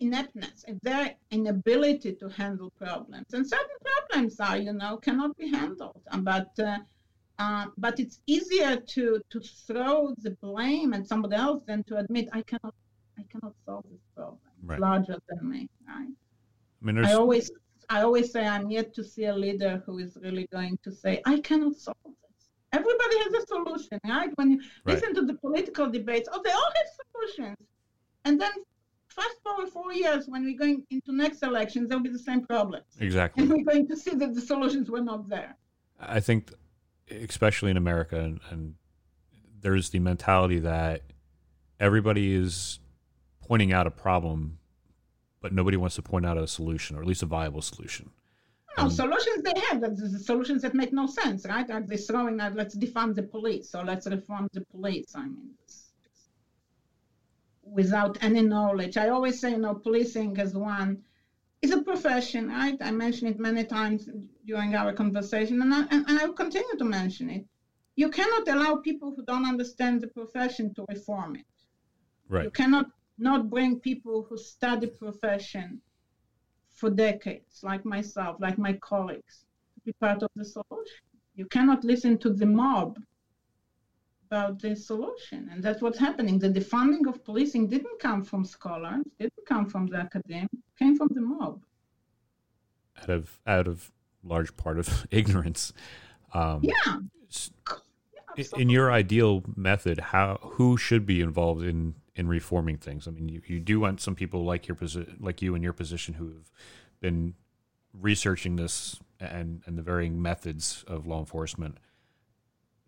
ineptness, their inability to handle problems. And certain problems are, you know, cannot be handled. But uh, uh, but it's easier to to throw the blame at somebody else than to admit I cannot I cannot solve this problem. Right. Larger than me. Right? I mean, I always I always say I'm yet to see a leader who is really going to say I cannot solve this. Everybody has a solution, right? When you right. listen to the political debates, oh, they all have solutions, and then fast forward four years when we're going into next elections, there'll be the same problems. Exactly. And we're going to see that the solutions were not there. I think, especially in America, and, and there's the mentality that everybody is pointing out a problem, but nobody wants to point out a solution, or at least a viable solution. No, um, solutions they have, the solutions that make no sense, right? Are they throwing out, let's defund the police, or let's reform the police? I mean, without any knowledge. I always say, you know, policing is one is a profession, right? I mentioned it many times during our conversation, and I, and, and I will continue to mention it. You cannot allow people who don't understand the profession to reform it. Right. You cannot not bring people who study profession for decades, like myself, like my colleagues, to be part of the solution. You cannot listen to the mob about the solution. And that's what's happening. That the funding of policing didn't come from scholars, didn't come from the academy, came from the mob. Out of out of large part of ignorance. Um, yeah. in your ideal method, how who should be involved in in reforming things? I mean, you, you do want some people like your position, like you in your position, who have been researching this and and the varying methods of law enforcement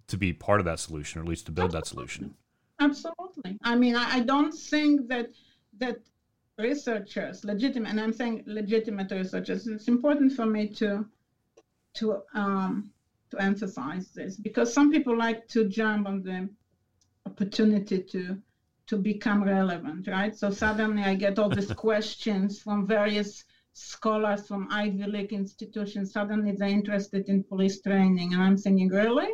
to be part of that solution, or at least to build that solution. Absolutely. I mean, I, I don't think that that researchers, legitimate, and I'm saying legitimate researchers, it's important for me to to um, to emphasize this because some people like to jump on the opportunity to to become relevant, right? So suddenly I get all these questions from various scholars from Ivy League institutions. Suddenly they're interested in police training, and I'm thinking, really?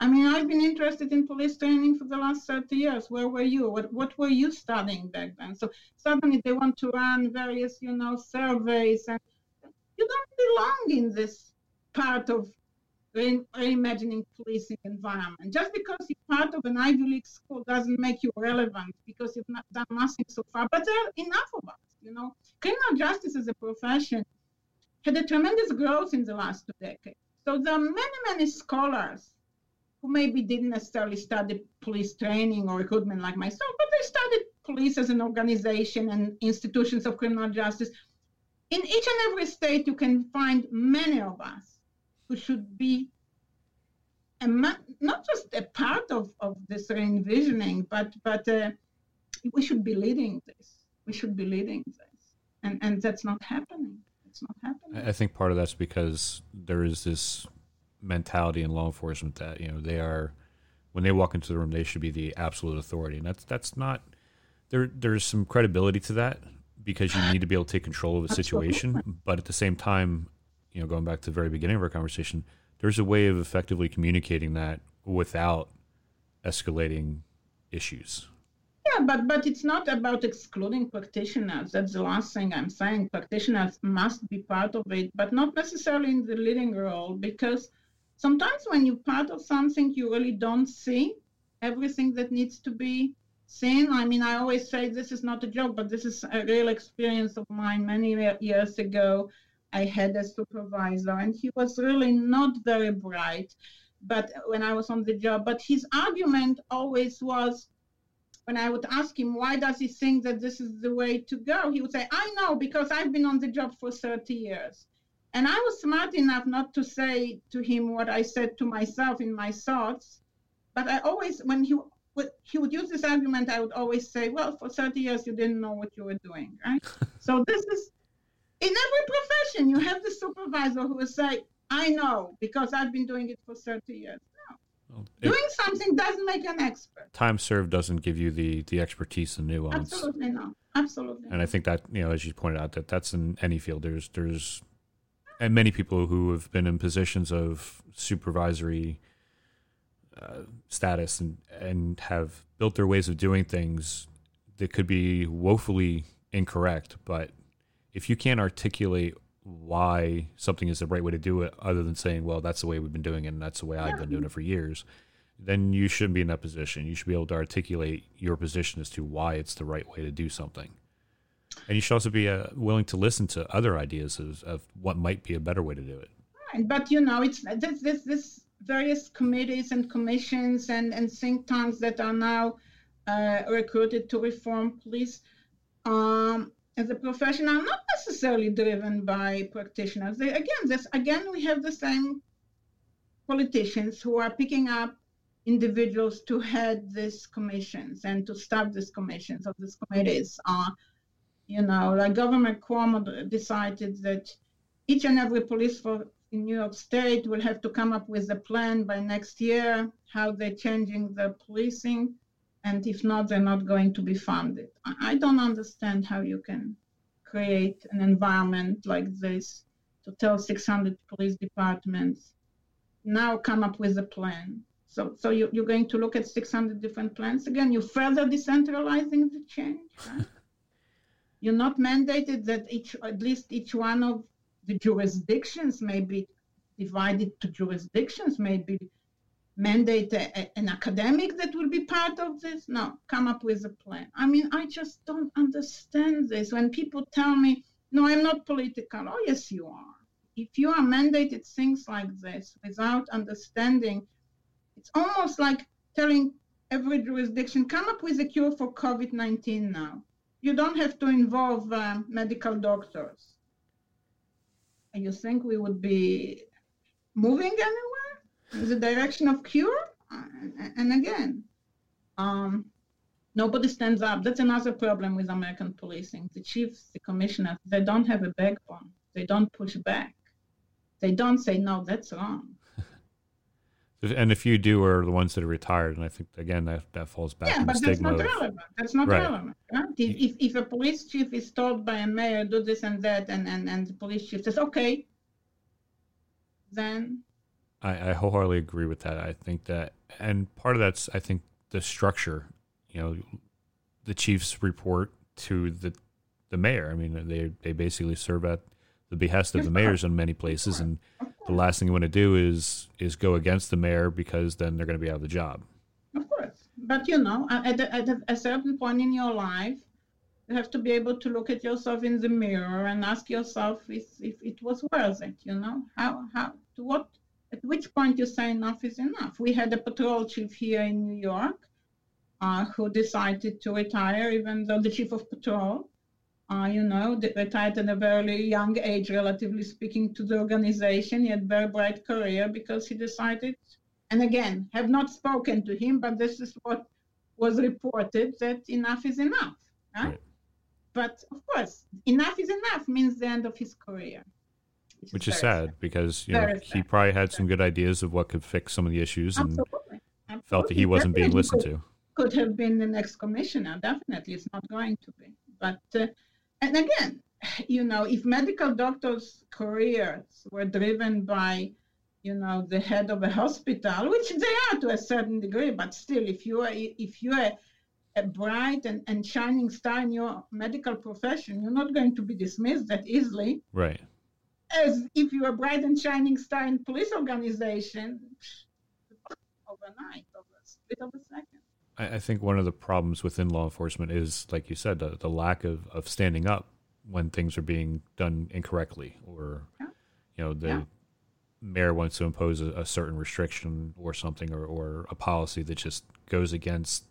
I mean, I've been interested in police training for the last 30 years. Where were you? What, what were you studying back then? So suddenly they want to run various, you know, surveys, and you don't belong in this part of re- reimagining policing environment. Just because you're part of an Ivy League school doesn't make you relevant because you've not done nothing so far. But there are enough of us, you know. Criminal justice as a profession had a tremendous growth in the last two decades. So there are many, many scholars who maybe didn't necessarily study police training or recruitment like myself, but they studied police as an organization and institutions of criminal justice. In each and every state, you can find many of us who should be a, not just a part of, of this re-envisioning, but but uh, we should be leading this. We should be leading this, and and that's not happening. It's not happening. I think part of that's because there is this mentality in law enforcement that you know they are when they walk into the room they should be the absolute authority. And that's that's not there there's some credibility to that because you need to be able to take control of a situation. But at the same time you know going back to the very beginning of our conversation there's a way of effectively communicating that without escalating issues. Yeah but but it's not about excluding practitioners. That's the last thing i'm saying. Practitioners must be part of it but not necessarily in the leading role because sometimes when you're part of something, you really don't see everything that needs to be seen. I mean, I always say this is not a joke, but this is a real experience of mine. Many years ago, I had a supervisor, and he was really not very bright. But when I was on the job, but his argument always was, when I would ask him why does he think that this is the way to go, he would say, "I know because I've been on the job for 30 years." And I was smart enough not to say to him what I said to myself in my thoughts. But I always, when he would, he would use this argument, I would always say, well, for 30 years, you didn't know what you were doing, right? so this is, in every profession, you have the supervisor who will say, I know, because I've been doing it for 30 years. No. Well, Doing something doesn't make you an expert. Time served doesn't give you the the expertise and nuance. Absolutely not. Absolutely. And I think that you know, as you pointed out, that that's in any field. There's there's and many people who have been in positions of supervisory uh, status and and have built their ways of doing things that could be woefully incorrect. But if you can't articulate why something is the right way to do it, other than saying, "Well, that's the way we've been doing it, and that's the way I've been doing it for years," then you shouldn't be in that position. You should be able to articulate your position as to why it's the right way to do something. And you should also be uh, willing to listen to other ideas of, of, what might be a better way to do it. Right, but you know, it's this this, this various committees and commissions and, and think tanks that are now uh, recruited to reform police um, as a profession are not necessarily driven by practitioners. They, again, this again we have the same politicians who are picking up individuals to head these commissions and to staff these commissions or these committees. Uh, you know, like Governor Cuomo decided that each and every police force in New York State will have to come up with a plan by next year how they're changing the policing and if not, they're not going to be funded. I don't understand how you can create an environment like this to tell 600 police departments now come up with a plan. So, so you, you're going to look at 600 different plans again. You're further decentralizing the change. Right? You're not mandated that each, at least each one of the jurisdictions may be divided to jurisdictions, maybe mandate a, an academic that will be part of this? No, come up with a plan. I mean, I just don't understand this. When people tell me, no, I'm not political. Oh, yes, you are. If you are mandated things like this without understanding, it's almost like telling every jurisdiction, come up with a cure for COVID 19 now. You don't have to involve uh, medical doctors. You think we would be moving anywhere? In the direction of cure. And again, um, nobody stands up. That's another problem with American policing. The chiefs, the commissioners, they don't have a backbone. They don't push back. They don't say, no, that's wrong. And if you do, are the ones that are retired. And I think, again, that, that falls back yeah, but that's not relevant. That's not right. relevant. Right? If, if, if a police chief is told by a mayor, do this and that, and, and, and the police chief says, okay, then I, I wholeheartedly agree with that. I think that, and part of that's, I think, the structure. You know, the chiefs report to the the mayor. I mean, they they basically serve at the behest of the mayors in many places, and the last thing you want to do is is go against the mayor because then they're going to be out of the job. Of course, but you know, at, a, at a certain point in your life, you have to be able to look at yourself in the mirror and ask yourself if, if it was worth it. You know, how how to what at which point you say enough is enough. We had a patrol chief here in New York uh, who decided to retire, even though the chief of patrol, uh, you know, retired at a very young age, relatively speaking, to the organization. He had a very bright career because he decided, and again, have not spoken to him, but this is what was reported that enough is enough. Right? right. But of course, enough is enough means the end of his career which, which is, is sad, sad, because you know he probably had some good ideas of what could fix some of the issues and Absolutely. Absolutely. felt that he wasn't definitely being listened could, to. Could have been the next commissioner. Definitely, it's not going to be. But uh, and again, you know, if medical doctors' careers were driven by you know the head of a hospital, which they are to a certain degree, but still, if you are if you are a bright and, and shining star in your medical profession, you're not going to be dismissed that easily. Right as if you're a bright and shining star in police organization overnight, over a split of a second. I, I think one of the problems within law enforcement is, like you said, the, the lack of, of standing up when things are being done incorrectly or, yeah. you know, the yeah. mayor wants to impose a, a, certain restriction or something or, or a policy that just goes against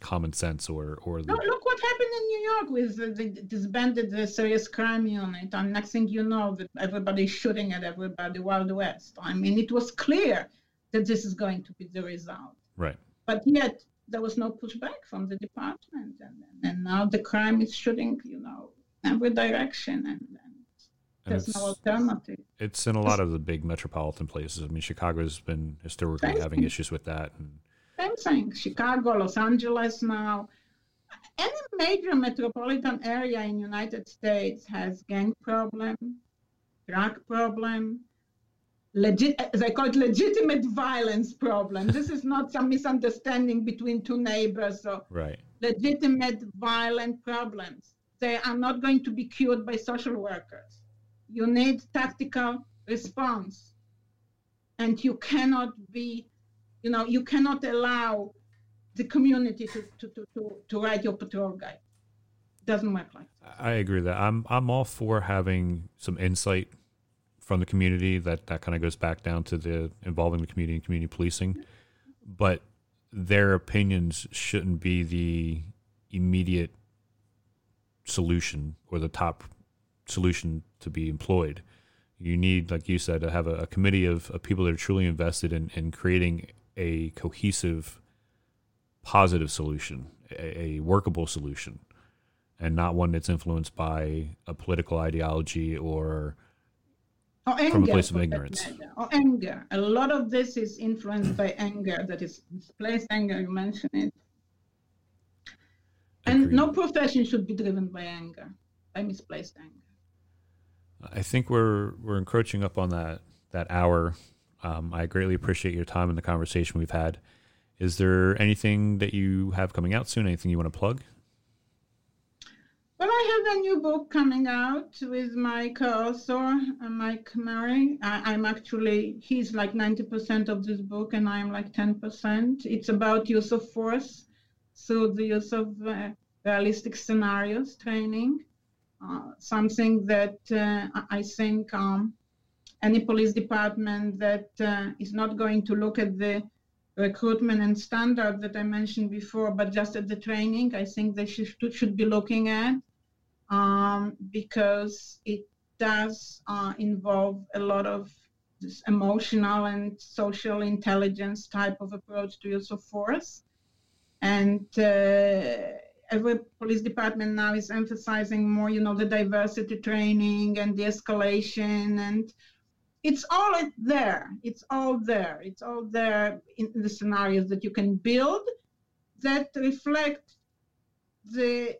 common sense or or the... look, look what happened in New York with the, the disbanded the serious crime unit, and next thing you know, that everybody's shooting at everybody. Wild West. I mean, it was clear that this is going to be the result. Right. But yet there was no pushback from the department, and, and now the crime is shooting, you know, every direction, and, and there's no alternative. It's in a lot of the big metropolitan places. I mean, Chicago's been historically having issues with that, and same thing. Chicago, Los Angeles now. Any major metropolitan area in United States has gang problem, drug problem, legit as they call it legitimate violence problem. this is not some misunderstanding between two neighbors or right. legitimate violent problems. They are not going to be cured by social workers. You need tactical response. And you cannot be you know, you cannot allow the community to, to, to, to, to write your patrol guide. It doesn't work like that. I agree that I'm I'm all for having some insight from the community that that kind of goes back down to the involving the community and community policing, but their opinions shouldn't be the immediate solution or the top solution to be employed. You need, like you said, to have a, a committee of, of, people that are truly invested in, in creating a cohesive, positive solution, a, a workable solution, and not one that's influenced by a political ideology or or anger, from a place of ignorance. Or anger. A lot of this is influenced by anger, that is misplaced anger, you mentioned it. And Agreed. no profession should be driven by anger, by misplaced anger. I think we're we're encroaching up on that that hour. Um, I greatly appreciate your time and the conversation we've had. Is there anything that you have coming out soon? Anything you want to plug? Well, I have a new book coming out with my co-author, Mike Murray. I, am actually, he's like 90% of this book and I'm like 10%. It's about use of force. So the use of uh, realistic scenarios training, uh, something that uh, I think um, any police department that uh, is not going to look at the recruitment and standard that I mentioned before, but just at the training, I think they should, should be looking at um, because it does uh, involve a lot of this emotional and social intelligence type of approach to use of force. And uh, every police department now is emphasizing more, you know, the diversity training and the escalation and it's all there. It's all there. It's all there in the scenarios that you can build that reflect the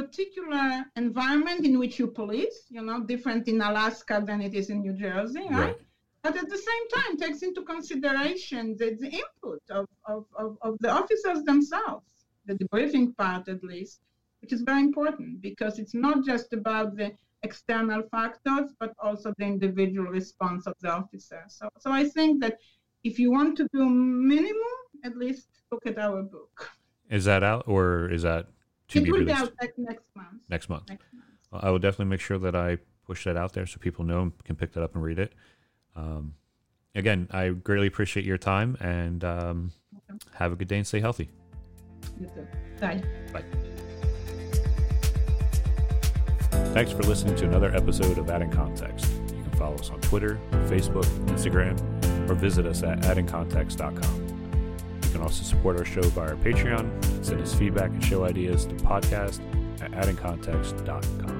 particular environment in which you police, you know, different in Alaska than it is in New Jersey, right? right. But at the same time, takes into consideration the, the input of, of, of, of the officers themselves, the debriefing part at least, which is very important because it's not just about the external factors, but also the individual response of the officer. So, so I think that if you want to do minimum, at least look at our book. Is that out or is that to be released? out like next month. Next month. Next month. Well, I will definitely make sure that I push that out there so people know and can pick that up and read it. Um, again, I greatly appreciate your time and um, okay. have a good day and stay healthy. You too. Bye. Bye. Thanks for listening to another episode of Adding Context. You can follow us on Twitter, Facebook, Instagram, or visit us at addingcontext.com. Can also support our show via our Patreon, send us feedback and show ideas to podcast at addingcontext.com.